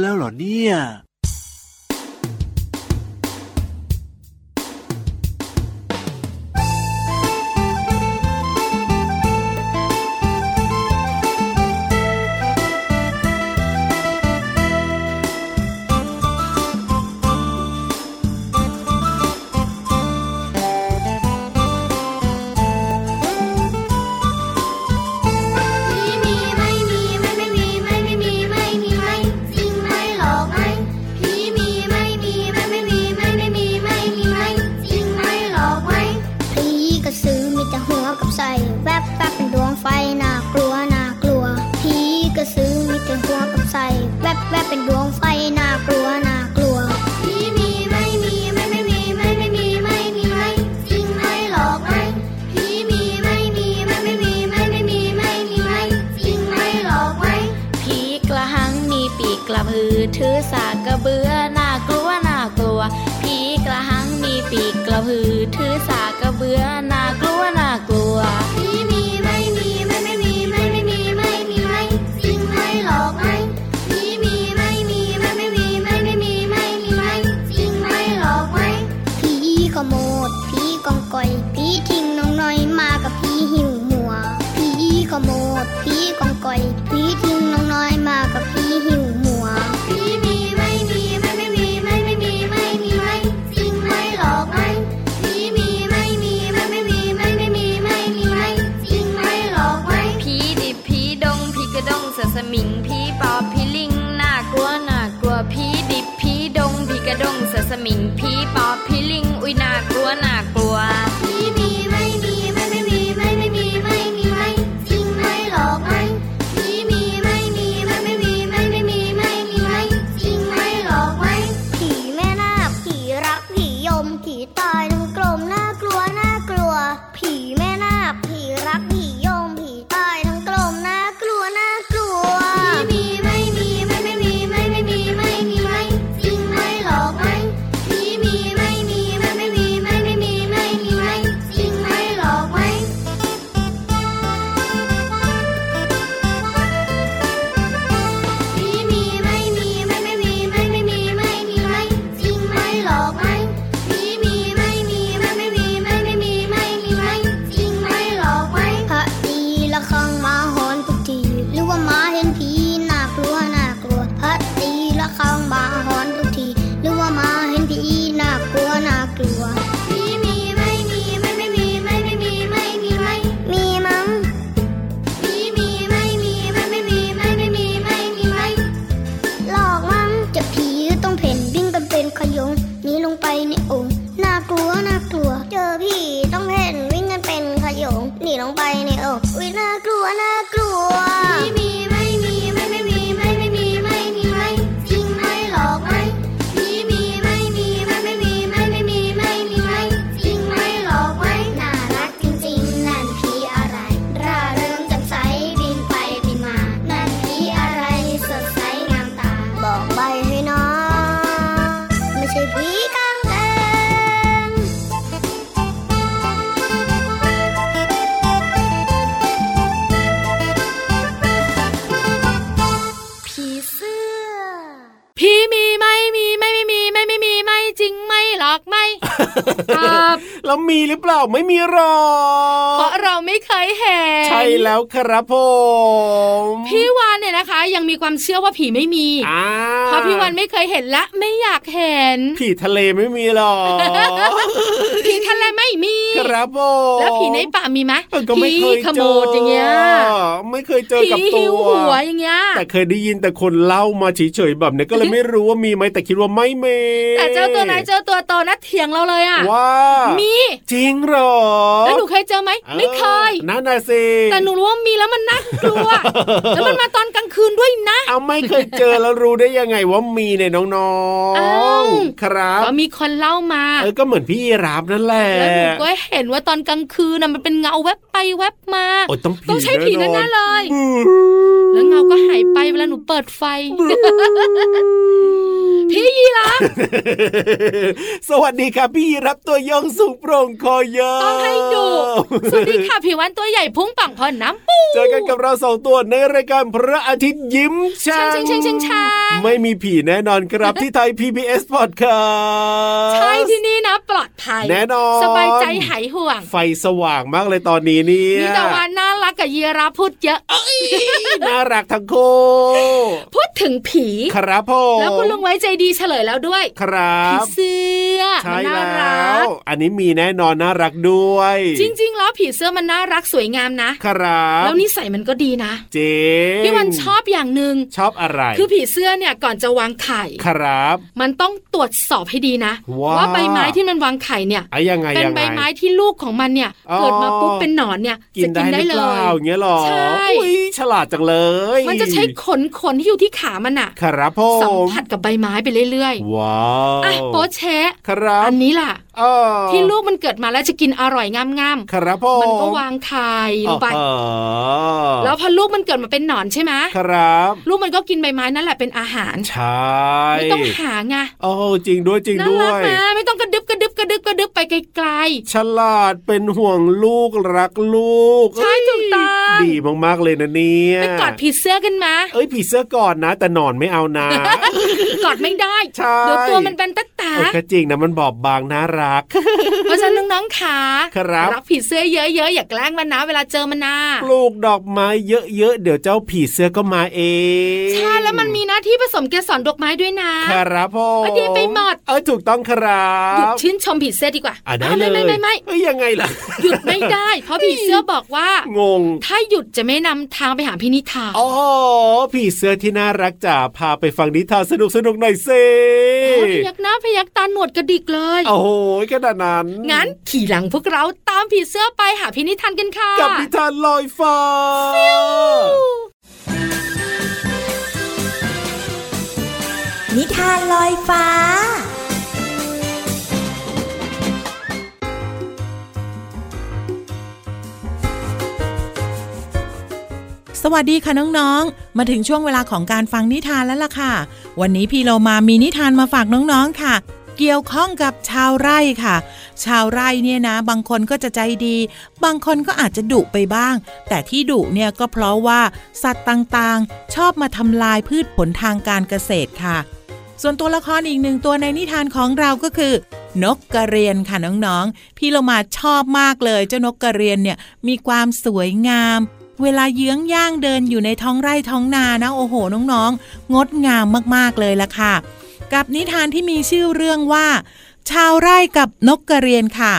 แล้วเหรอเนี่ย we not going. แล้วมีหรือเปล่าไม่มีหรอกเพราะเราไม่เคยเห็นใช่แล้วครับผม พี่วาน เนี่ยนะคะ ยังมีความเชื่อว่าผีไม่มีเพราะพี่วานไม่เคยเห็นและไม่อยากเห็น ผีทะเลไม่มีหรอผีทะเลไม่มี ครับผมแล้วผีในป่ามีไหมก็ไม่เคยขโมดอย่างเงี้ยไม่เคยเจอกับตัวหัวอย่างเงี้ยแต่เคยได้ยินแต่คนเล่ามาเฉยๆแบบนี้ก็เลยไม่รู้ว่ามีไหมแต่คิดว่าไม่มีแต่เจอตัวไหนเจอตัวโตนะเถียงเราเลยอะว่ามีจริงหรอแล้วหนูเคยเจอไหมไม่เคยนั่นน่ะสิแต่หนูรู้ว่ามีแล้วมันน่ากลัวแล้วมันมาตอนกลางคืนด้วยนะ เอาไม่เคยเจอแล้วรู้ได้ยังไงว่ามีเนี่ยน้องๆ ครับก็มีคนเล่ามาเออก็เหมือนพี่รับนั่นแหละแล้วหนูก็เห็นว่าตอนกลางคืนน่ะมันเป็นเงาแวบไปแวบมาต้องต้องใช้ผีแน่ๆเลย แล้วเงาก็หายไปเวลาหนูเปิดไฟพี่ยีรับสวัสดีครับพี่รับตัวยองสูงโปร่งคอยาวต้องให้ดู สวัสดีค่ะพี่วันตัวใหญ่พุ่งปังพอน้ำปูเจอกันกับเราสองตัวในรายการพระอาทิตย์ยิ้มช่างช่างช่างช่างไม่มีผีแน่นอนครับที่ไทย PBS Podcast ใช่ที่นี่นะ ปลอดภัย แน่นอน สบายใจหายห่วง ไฟสว่างมากเลยตอนนี้เนี่ยมีแต่ว่าน่ารักกับยีราพูดเยอะน่ารักทั้งคู่พูดถึงผีครับผมแล้วคุณลุงไว้ใจดีเฉลยแล้วด้วย ครับผีเสื้อใช่แล้วอันนี้มีแน่นอนน่ารักด้วย จริง ๆ แล้วผีเสื้อมันน่ารักสวยงามนะ ครับแล้วนิสัยมันก็ดีนะเจ๊พี่วันชอบอย่างหนึ่งชอบอะไร คือผีเสื้อเนี่ยก่อนจะวางไข่ครับ มันต้องตรวจสอบให้ดีนะ ว่าใบไม้ที่มันวางไข่เนี่ยเป็นใบไม้ที่ลูกของมันเนี่ยเกิดมาปุ๊บเป็นหนอนเนี่ยจะกินได้เลยเงี้ยหรอใช่ฉลาดจังเลย มันจะใช้ขนขนที่อยู่ที่ขามันอะครับพ่อสัมผัสกับใบไม้ไปเรื่อยๆว้าวอะโป๊เชะครับอันนี้ล่ะ ที่ลูกมันเกิดมาแล้วจะกินอร่อยงามๆครับพ่อมันก็วางไข่ลงไปแล้วพอลูกมันเกิดมาเป็นหนอนใช่ไหมครับ ลูกมันก็กินใบไม้นั่นแหละเป็นอาหารใช่ไม่ต้องหาไงโอ้จริงด้วยจริงด้วยไม่ต้องกระดึบกระดึบกระดึบกระดึบไปไกลๆฉลาดเป็นห่วงลูกรักลูกใช่ถูกต้อง ดีมากๆเลยนะเนี่ยไปกอดผีเสื้อกันมาเอ้ยผีเสื้อก่อนนะ แต่นอนไม่เอานะกอดไม่ได้เดี๋ยวตัวมันเป็นตะตาก็จริงนะมันบอบบางน่ารัก เพราะฉะนั้นน้องๆขาครับรักผีเสื้อเยอะๆอย่าแกล้งมันนะเวลาเจอมันนะปลูกดอกไม้เยอะๆเดี๋ยวเจ้าผีเสื้อก็มาเองใช่แล้วมันมีหน้าที่ผสมเกสรดอกไม้ด้วยนะครับพ่อดีไปหมดเออถูกต้องครับหยุดชื่นชมผีเสื้อดีกว่าอะได้เลยไม่ไม่ไม่ไม่ยังไงล่ะหยุดไม่ได้ เพราะผีเสื้อบอกว่างง ถ้าหยุดจะไม่นำทางไปหาพี่นิทาอ๋อผีเสื้อที่น่ารักจ๋าพาไปฟังนิทานสนุกสนุกหน่อยสิพยักหน้าพยักตาหนวดกระดิกเลย โอ้โหขนาดนั้น งั้นขี่หลังพวกเราตามผีเสื้อไปหาพี่นิทานกันค่ะ กับนิทานลอยฟ้านิทานลอยฟ้า วัสดีค่ะน้องๆ มาถึงช่วงเวลาของการฟังนิทานแล้วล่ะค่ะ วันนี้พี่เรามามีนิทานมาฝากน้องๆค่ะ เกี่ยวข้องกับชาวไร่ค่ะ ชาวไร่เนี่ยนะ บางคนก็จะใจดี บางคนก็อาจจะดุไปบ้าง แต่ที่ดุเนี่ยก็เพราะว่าสัตว์ต่างๆ ชอบมาทำลายพืชผลทางการเกษตรค่ะ ส่วนตัวละครอีกหนึ่งตัวในนิทานของเราก็คือนกกระเรียนค่ะน้องๆ พี่เรามาชอบมากเลย เจ้านกกระเรียนเนี่ยมีความสวยงาม เวลาเยื้องย่างเดินอยู่ในท้องไร่ท้องนานะโอ้โหน้องๆ งดงามมากๆเลยล่ะค่ะ กับนิทานที่มีชื่อเรื่องว่า ชาวไร่กับนกกระเรียนค่ะ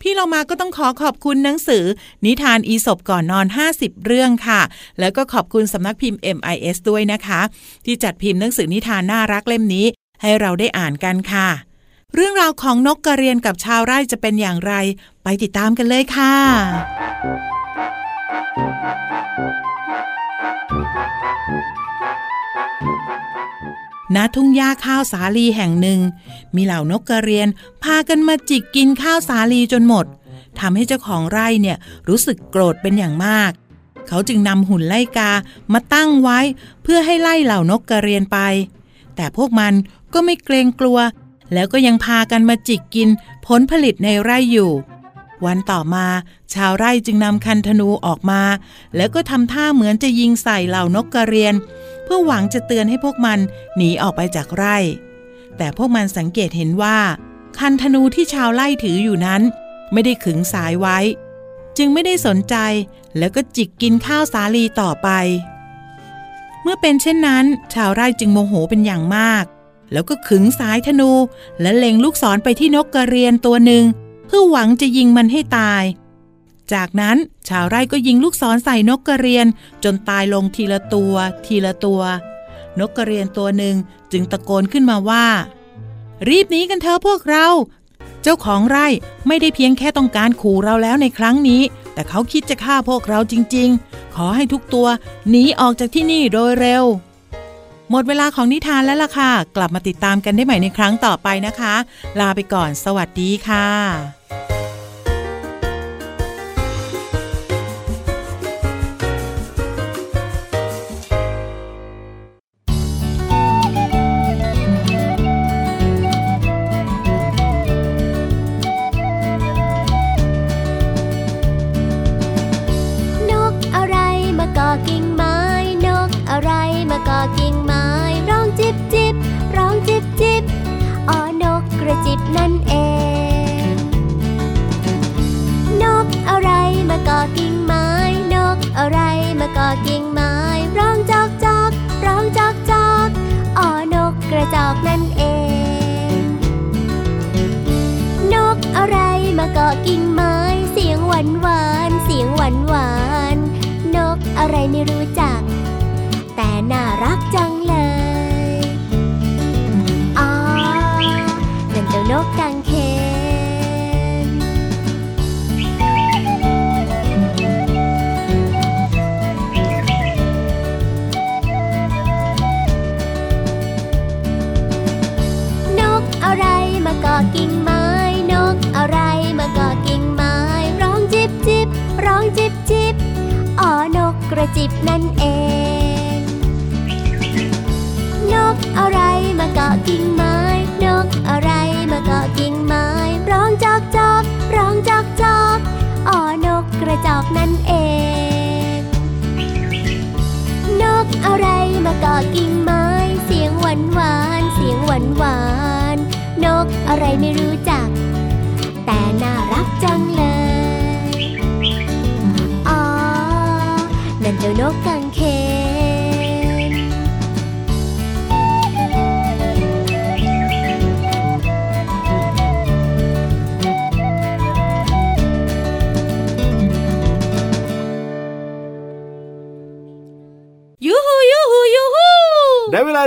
พี่เรามาก็ต้องขอขอบคุณหนังสือ นิทานอีสบก่อนนอน 50 เรื่องค่ะ แล้วก็ขอบคุณสำนักพิมพ์ MIS ด้วยนะคะ ที่จัดพิมพ์หนังสือนิทานน่ารักเล่มนี้ ให้เราได้อ่านกันค่ะ เรื่องราวของนกกระเรียนกับชาวไร่จะเป็นอย่างไร ไปติดตามกันเลยค่ะ ณทุ่งหญ้าข้าวสาลีแห่งหนึ่ง มีเหล่านกกระเรียน พากันมาจิกกินข้าวสาลีจนหมดทำให้เจ้าของไร่เนี่ยรู้สึกโกรธเป็นอย่างมาก เขาจึงนำหุ่นไล่กามาตั้งไว้ เพื่อให้ไล่เหล่านกกระเรียนไป แต่พวกมันก็ไม่เกรงกลัว แล้วก็ยังพากันมาจิกกินผลผลิตในไร่อยู่ วันต่อมา ชาวไร่จึงนำคันธนูออกมา แล้วก็ทำท่าเหมือนจะยิงใส่เหล่านกกระเรียน เพื่อหวังจะเตือนให้พวกมันหนีออกไปจากไร่ แต่พวกมันสังเกตเห็นว่า คันธนูที่ชาวไร่ถืออยู่นั้น ไม่ได้ขึงสายไว้ จึงไม่ได้สนใจ แล้วก็จิกกินข้าวสาลีต่อไป เมื่อเป็นเช่นนั้น ชาวไร่จึงโมโหเป็นอย่างมาก แล้วก็ขึงสายธนู และเล็งลูกศรไปที่นกกระเรียนตัวหนึ่ง เพื่อหวังจะยิงมันให้ตาย จากนั้นชาวไร่ก็ยิงลูกศรใส่นกกระเรียนจนตายลงทีละตัว ทีละตัว นกกระเรียนตัวหนึ่งจึงตะโกนขึ้นมาว่า รีบหนีกันเถอะพวกเรา เจ้าของไร่ไม่ได้เพียงแค่ต้องการขู่เราแล้วในครั้งนี้ แต่เขาคิดจะฆ่าพวกเราจริง ๆ ขอให้ทุกตัวหนีออกจากที่นี่โดยเร็วหมดเวลาของนิทานแล้วล่ะค่ะ กลับมาติดตามกันได้ใหม่ในครั้งต่อไปนะคะ ลาไปก่อน สวัสดีค่ะ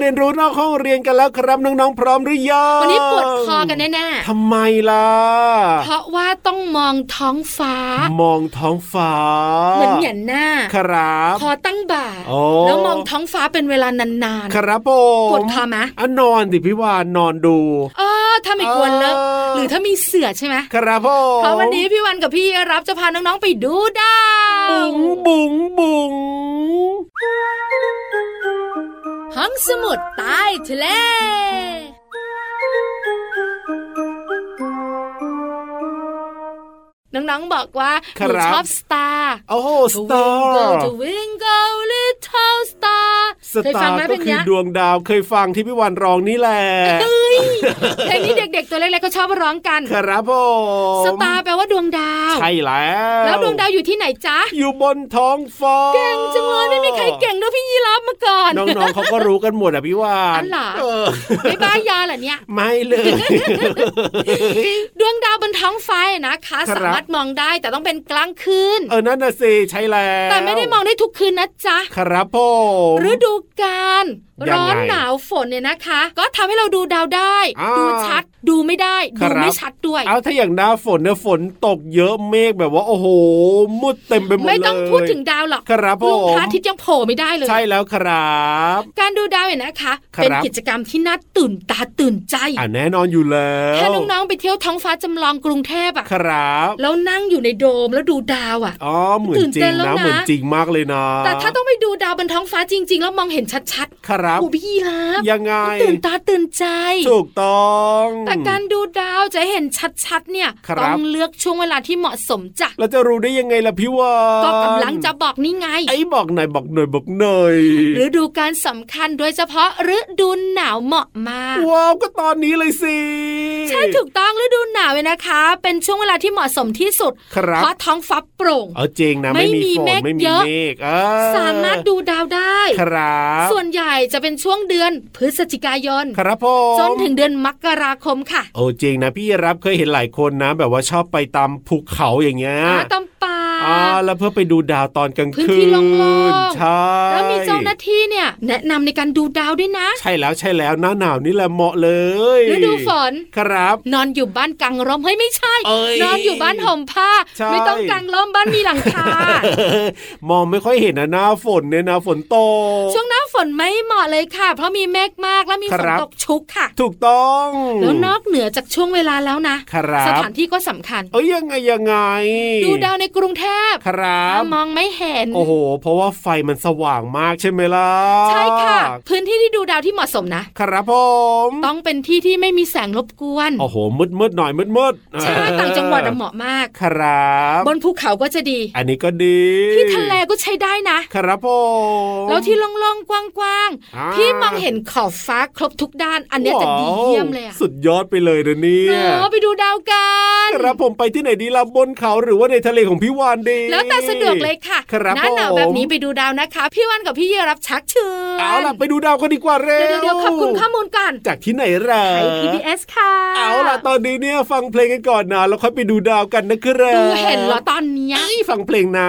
เวลาเรียนรู้นอกห้องเรียนกันแล้วครับน้องๆพร้อมหรือยังวันนี้ปวดคอกันแน่ทำไมล่ะๆเพราะว่าต้องมองท้องฟ้า มองท้องฟ้า เหมือนเหยียนหน้า ครับคอตั้งบ่าโอ้แล้วมองท้องฟ้าเป็นเวลานานครับผมปวดคอไหมอะนอนดิพี่วานนอนดูๆเออถ้าไม่กวนเลอะเออหรือถ้ามีเสือใช่ไหมครับผมเพราะวันนี้พี่วันกับพี่รับจะพาน้องๆไปดูดาวบุ๋งบุ๋งบุ๋ง ห้องสมุดใต้ทะเลน้องๆบอกว่าหนูชอบสตาร์โอ้โหสตา Twinkle ร์ twinkle little star สเคยตาฟังร์ไหมก็เป็นคือเนี้ยดวงดาวเคยฟังที่พี่วันร้องนี่แหละเฮ้ยเพลงนี้เด็ก ๆ ตัวเล็กๆก็ชอบร้องกัน ครับผมสตาร์แปลว่าดวงดาว ใช่แล้ว แล้วดวงดาวอยู่ที่ไหนจ๊ะ อยู่บนท้องฟ้า เก่งจังเลยไม่มีใครเก่งด้วยพี่ยีรับมาก่อน น้องๆเขาก็รู้กันหมดอะพี่วานอันเหรอเออไม่บ้ายาเหรอเนี่ย ไม่เลย ดวงดาวบนท้องฟ้าอะนะคะครับสามารถมองได้แต่ต้องเป็นกลางคืน เออนั่นน่ะสิใช่แล้ว แต่ไม่ได้มองได้ทุกคืนนะจ๊ะ ครับผมฤดูการ ร้อนหนาวฝนเนี่ยนะคะ ก็ทำให้เราดูดาวได้อ่าดูชัดดูไม่ได้ครัดูบไม่ชัดด้วย เอาถ้าอย่างหน้าฝนเนี่ยฝนตกเยอะเมฆแบบว่า โอ้โหมืดเต็มไปหมดเลย ไม่ต้องพูดถึงดาวหรอกครับผมลุงพระอาทิตย์ยังโผล่ไม่ได้เลย ใช่แล้วครับ การดูดาวเนี่ยนะคะครับเป็นกิจกรรมที่น่าตื่นตาตื่นใจอ่าแน่นอนอยู่แล้วแค่น้องๆไปเที่ยวท้องฟ้าจำลองกรุงเทพอะครับ แล้วนั่งอยู่ในโดมแล้วดูดาวอะอ๋อเหมือนตื่นจริเต้งนแล้วนะนะเหมือนจริงมากเลยนะ แต่ถ้าต้องไปดูดาวบนท้องฟ้าจริง ๆ แล้วมองเห็นชัดครับๆโอ้พี่รับ ยังไง ตื่นตาตื่นใจ ถูกต้อง แต่การดูดาวจะเห็นชัดๆ เนี่ยครับต้องเลือกช่วงเวลาที่เหมาะสมจ้ะเราจะรู้ได้ยังไงล่ะพี่วานก็กำลังจะบอกนี่ไง ไอ้บอกหน่อยบอกหน่อยบอกหน่อยฤดูการสำคัญโดยเฉพาะฤดูหนาวเหมาะมาก ว้าวก็ตอนนี้เลยสิใช่ถูกต้องฤดูหนาวเลยนะคะ เป็นช่วงเวลาที่เหมาะสมที่สุดครับเพราะท้องฟ้าโปร่งเออจริงนะไม่ไม่มีมีฝเมนฆไม่มีเยอะเมฆเออสามารถดูดาวได้ครับส่วนใหญ่จะเป็นช่วงเดือนพฤศจิกายนครับผมจนถึงเดือนมกราคมค่ะ โอ้จริงนะพี่รับเคยเห็นหลายคนนะ แบบว่าชอบไปตามภูเขาอย่างเงี้ยอ่าตำป่าอ่าแล้วเพื่อไปดูดาวตอนกลางพื้นคืที่นโล่งๆใช่แล้วมีเจ้าหน้าที่เนี่ย แนะนำในการดูดาวด้วยนะ ใช่แล้วใช่แล้วหน้าหนาวนี่แหละเหมาะเลยฤดูฝนครับ นอนอยู่บ้านกางร่มเฮ้ยไม่ใช่เอ้ยนอนอยู่บ้านห่มผ้าใช่ไม่ต้องกางร่มบ้านมีหลังคามองไม่ค่อยเห็นนะหน้าฝนเนี่ยนะฝนตกช่วงหน้าฝนไม่เหมาะเลยค่ะ เพราะมีเมฆมากและมีคฝนรับตกชุกค่ะ ถูกต้อง แล้วนอกเหนือจากช่วงเวลาแล้วนะครับสถานที่ก็สำคัญ เอ้ยยังไงยังไง ดูดาวในกรุงเทพครับมองไม่เห็น โอ้โห เพราะว่าไฟมันสว่างมากใช่ไหมล่ะ ใช่ค่ะ พื้นที่ที่ดูดาวที่เหมาะสมนะ ครับผม ต้องเป็นที่ที่ไม่มีแสงรบกวน โอ้โห มืดมืดๆหน่อยมืดมืดๆใช่ต่างจังหวัดอะเหมาะมาก ครับ บนภูเขาก็จะดี อันนี้ก็ดี ที่ทะเลก็ใช้ได้นะ ครับผม แล้วที่โล่งๆกว้างอ่าๆที่มองเห็นขอบฟ้าครบทุกด้าน อันเนี้ยจะดีเยี่ยมเลยอะสุดยอดไปเลยนะเนี่ยเนาะไปดูดาวกันครับผมไปที่ไหนดีล่ะบนเขาหรือว่าในทะเลของพี่วานดี แล้วแต่สะดวกเลยค่ะหน้าหนาวแบบนี้ไปดูดาวนะคะ พี่วันกับพี่เยรับชักเชิญเอาล่ะไปดูดาวกันดีกว่าเร็วเดี๋ยวขอบคุณข้อมูลก่อนจากที่ไหนเร่ไทย PBS ค่ะ เอาล่ะตอนนี้เนี่ยฟังเพลงกันก่อนนะแล้วค่อยไปดูดาวกันนะครับเห็นเหรอตอนนี้ฟังเพลงนะ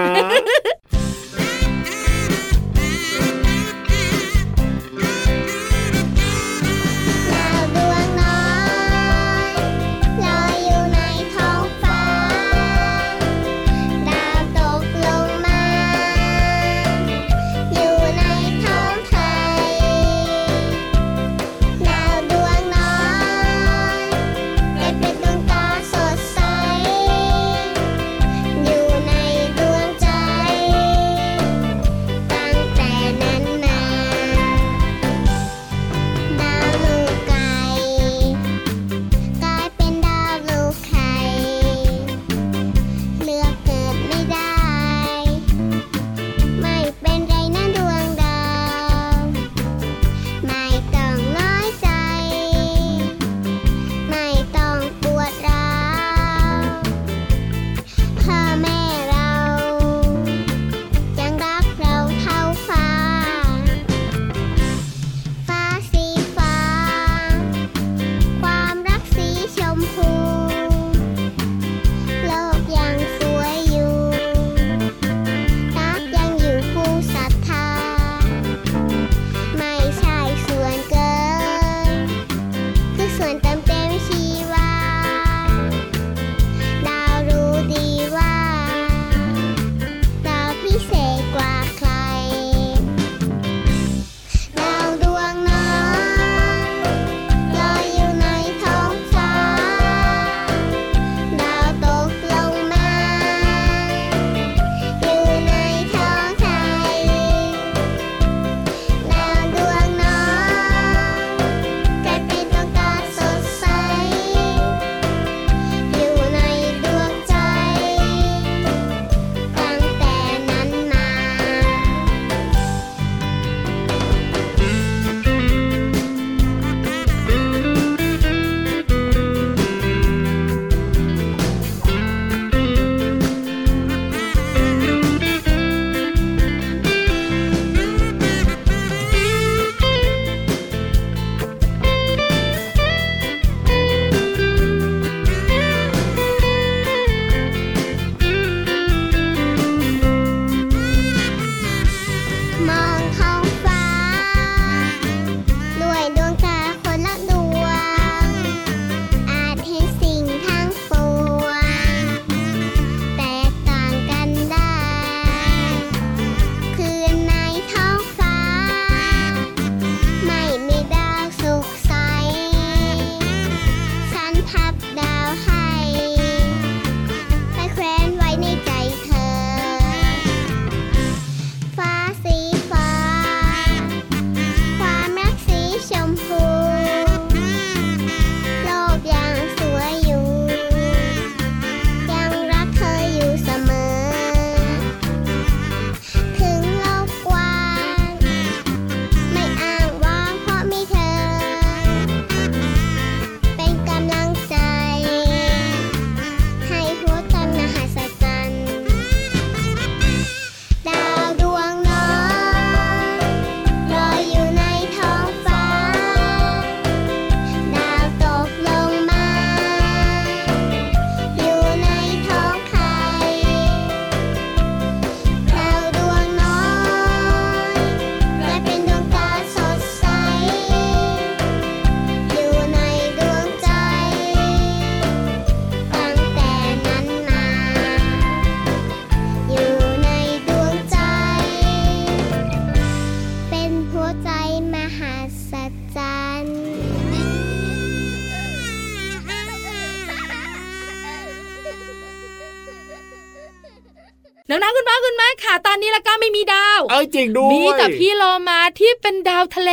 เอ้ยจริงด้วย มีแต่พี่โลมาที่เป็นดาวทะเล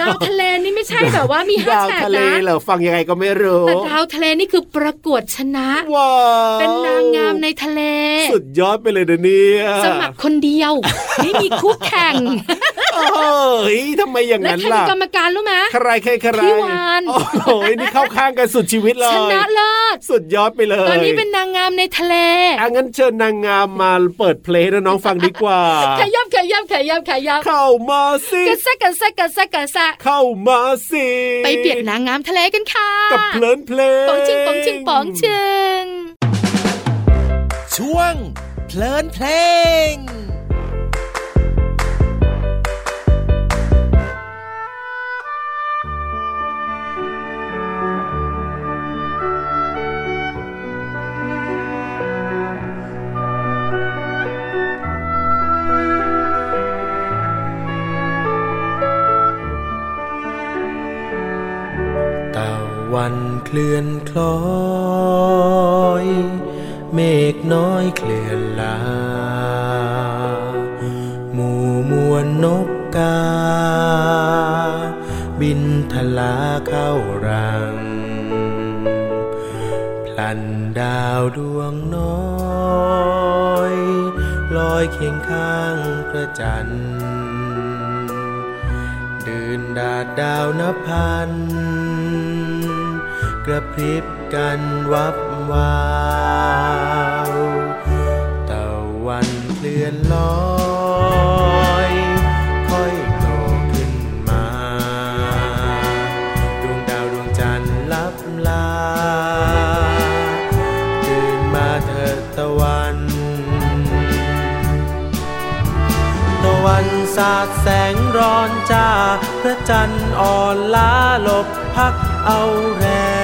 ดาวทะเลนี่ไม่ใช่แบบว่ามีห้าแฉกนะดาวทะเลเหรอฟังยังไงก็ไม่รู้แต่ดาวทะเลนี่คือประกวดชนะว้าเป็นนางงามในทะเล สุดยอดไปเลยนะเนี่ยสมัครคนเดียวไม่มีคู่แข่งเอฮ้ยทำไมอย่างนั้นล่ะและใครเป็นกรรมการรู้ไหมใครใครใครพี่วานโอ้โหนี่เข้าข้างกันสุดชีวิตเลยชนะเลิศสุดยอดไปเลย ตอนนี้เป็นนางงามในทะเลอังั้นเชิญนางงามมาเปิดเพลงนะน้องฟังดีกว่าขยับขยับขยับขยับเข้ามาสิกระแซกระแซกระแซกระแซเข้ามาสิไปเปลี่ยนนางงามทะเลกันค่ะกับเพลินเพลงป๋องชิงป๋องชิงป๋องชิงช่วงเพลินเพลง เลื่อนคล้อย เมฆน้อยเคลื่อน ระพริบกันวับวาวตะวันเคลื่อนลอยค่อยโผล่ขึ้นมา ดวงดาวดวงจันทร์ลับลาตื่นมาเถิดตะวัน ตะวันสาดแสงร้อนจ้า พระจันทร์อ่อนล้าหลบพักเอาแรง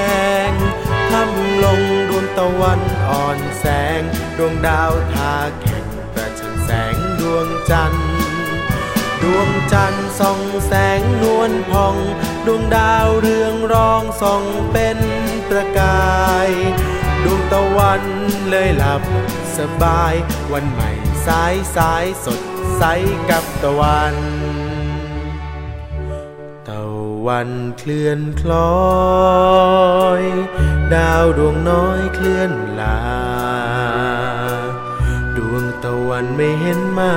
ตะวันอ่อนแสง ดวงดาวทาแข่งประชันแสงดวงจันทร์ ดวงจันทร์ส่องแสงนวลพอง ดวงดาวเรืองรองส่องเป็นประกาย ดวงตะวันเลยหลับสบายวันใหม่สายสายสดใสกับตะวันตะวันเคลื่อนคล้อย ดาวดวงน้อยเคลื่อนลา ดวงตะวันไม่เห็นมา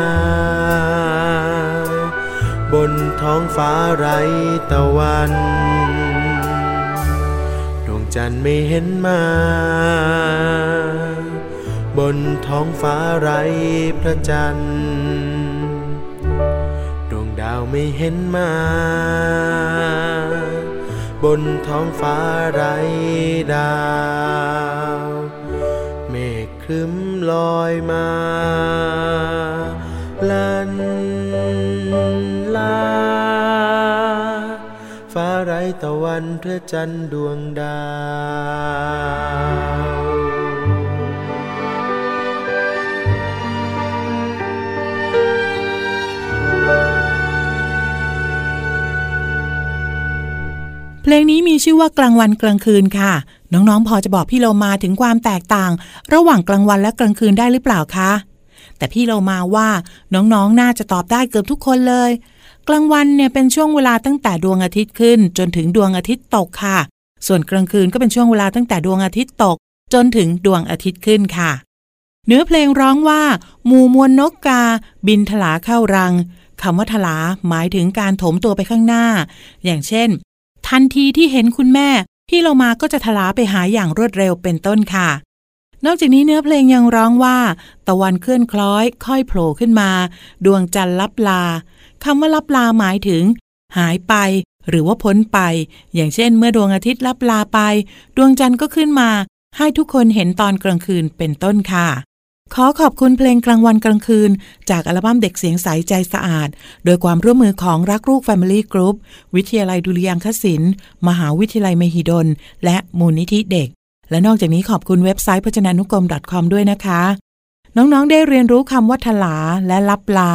บนท้องฟ้าไรตะวัน ดวงจันทร์ไม่เห็นมา บนท้องฟ้าไรพระจันทร์ดาวไม่เห็นมา บนท้องฟ้าไรดาว เมฆครึ้มลอยมาลันลา ฟ้าไรตะวันเพื่อจันดวงดาว งนี้มีชื่อว่ากลางวันกลางคืนค่ะ น้องๆ พอจะบอกพี่โลมาถึงความแตกต่าง ระหว่างกลางวันและกลางคืนได้หรือเปล่าคะ แต่พี่โลมาว่าน้องๆ น่าจะตอบได้เกือบทุกคนเลย กลางวันเนี่ยเป็นช่วงเวลาตั้งแต่ดวงอาทิตย์ขึ้น จนถึงดวงอาทิตย์ตกค่ะ ส่วนกลางคืนก็เป็นช่วงเวลาตั้งแต่ดวงอาทิตย์ตก จนถึงดวงอาทิตย์ขึ้นค่ะ เนื้อเพลงร้องว่าหมู่มวลนกกา บินถลาเข้ารังคำว่าถลาหมายถึงการถมตัวไปข้างหน้า อย่างเช่น ทันทีที่เห็นคุณแม่ พี่เรามาก็จะทลาไปหาอย่างรวดเร็วเป็นต้นค่ะ นอกจากนี้เนื้อเพลงยังร้องว่า ตะวันเคลื่อนคล้อย ค่อยโผล่ขึ้นมา ดวงจันทร์ลับลาคำว่าลับลาหมายถึง หายไป หรือว่าพ้นไป อย่างเช่น เมื่อดวงอาทิตย์ลับลาไป ดวงจันทร์ก็ขึ้นมา ให้ทุกคนเห็นตอนกลางคืนเป็นต้นค่ะ ขอขอบคุณเพลงกลางวันกลางคืน จากอัลบั้มเด็กเสียงใสใจสะอาด โดยความร่วมมือของรักลูก Family Group วิทยาลัยดุริยางคศิลป์มหาวิทยาลัยมหิดล และมูลนิธิเด็ก และนอกจากนี้ขอบคุณเว็บไซต์พจนานุกรม .com ด้วยนะคะ น้องๆ ได้เรียนรู้คำว่าทลาและลับลา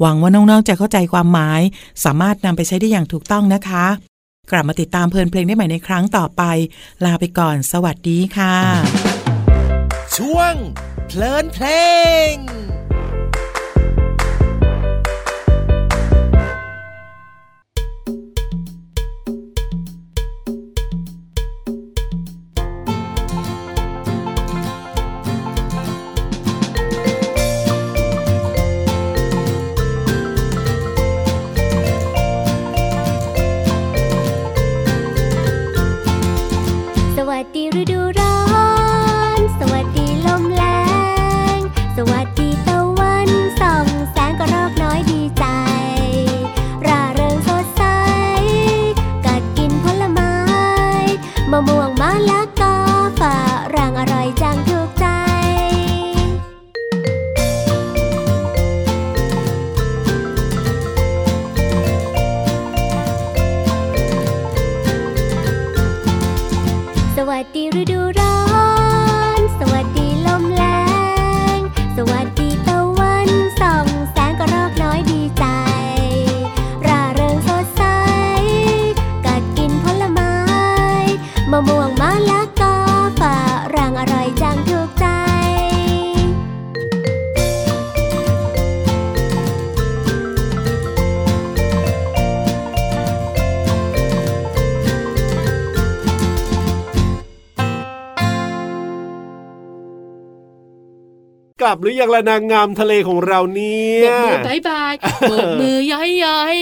หวังว่าน้องๆ จะเข้าใจความหมาย สามารถนำไปใช้ได้อย่างถูกต้องนะคะ กลับมาติดตามเพลินเพลงได้ใหม่ในครั้งต่อไป ลาไปก่อน สวัสดีค่ะ ช่วงเพลินเพลง 我马良 ลับหรือยังละนางงามทะเลของเราเนี่ยบกมือบายบายโบกมือย้อยย้อย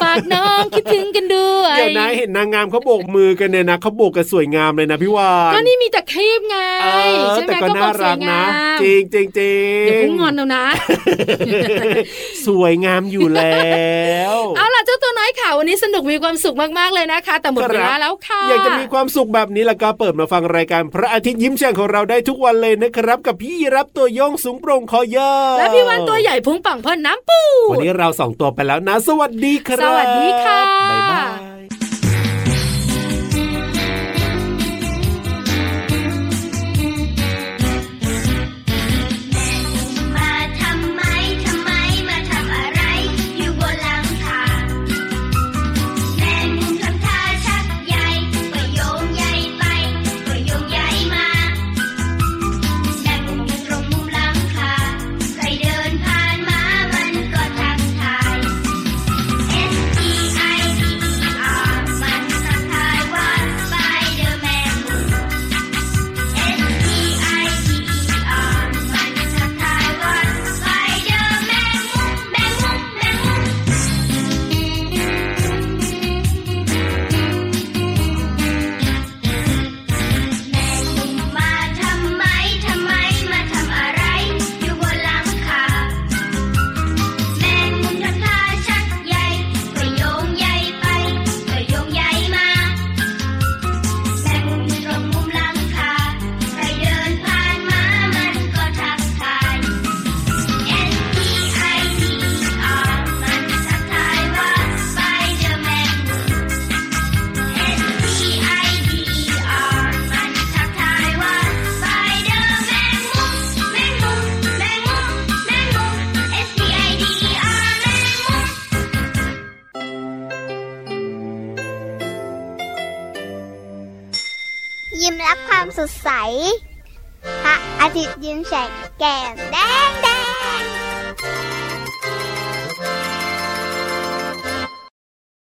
ฝากน้องคิดถึงกันด้วยเดี๋ยวนะเห็นนางงามเขาโบกมือกันเนี่ยนะเขาโบกกันสวยงามเลยนะพี่วานก็นี่มีแต่คลิปไงใช่ไหมก็น่ารักนะจริงจริงจริงเดี๋ยวพุ่งงอนแล้วนะ สวยงามอยู่แล้วเอาล่ะเจ้าตัวน้อยข่าววันนี้สนุกมีความสุขมากๆเลยนะคะ แต่หมดเวลาแล้วค่ะอยากจะมีความสุขแบบนี้แล้วก็เปิดมาฟังรายการพระอาทิตย์ยิ้มแฉ่งของเราได้ทุกวันเลยนะครับ กับพี่รับตัวโยงสูงโปร่งคอยาและพี่วันตัวใหญ่พุงป่องพ่นน้ำปูวันนี้เราสองตัวไปแล้วนะ สวัสดีครับ สวัสดีค่ะบ๊ายบาย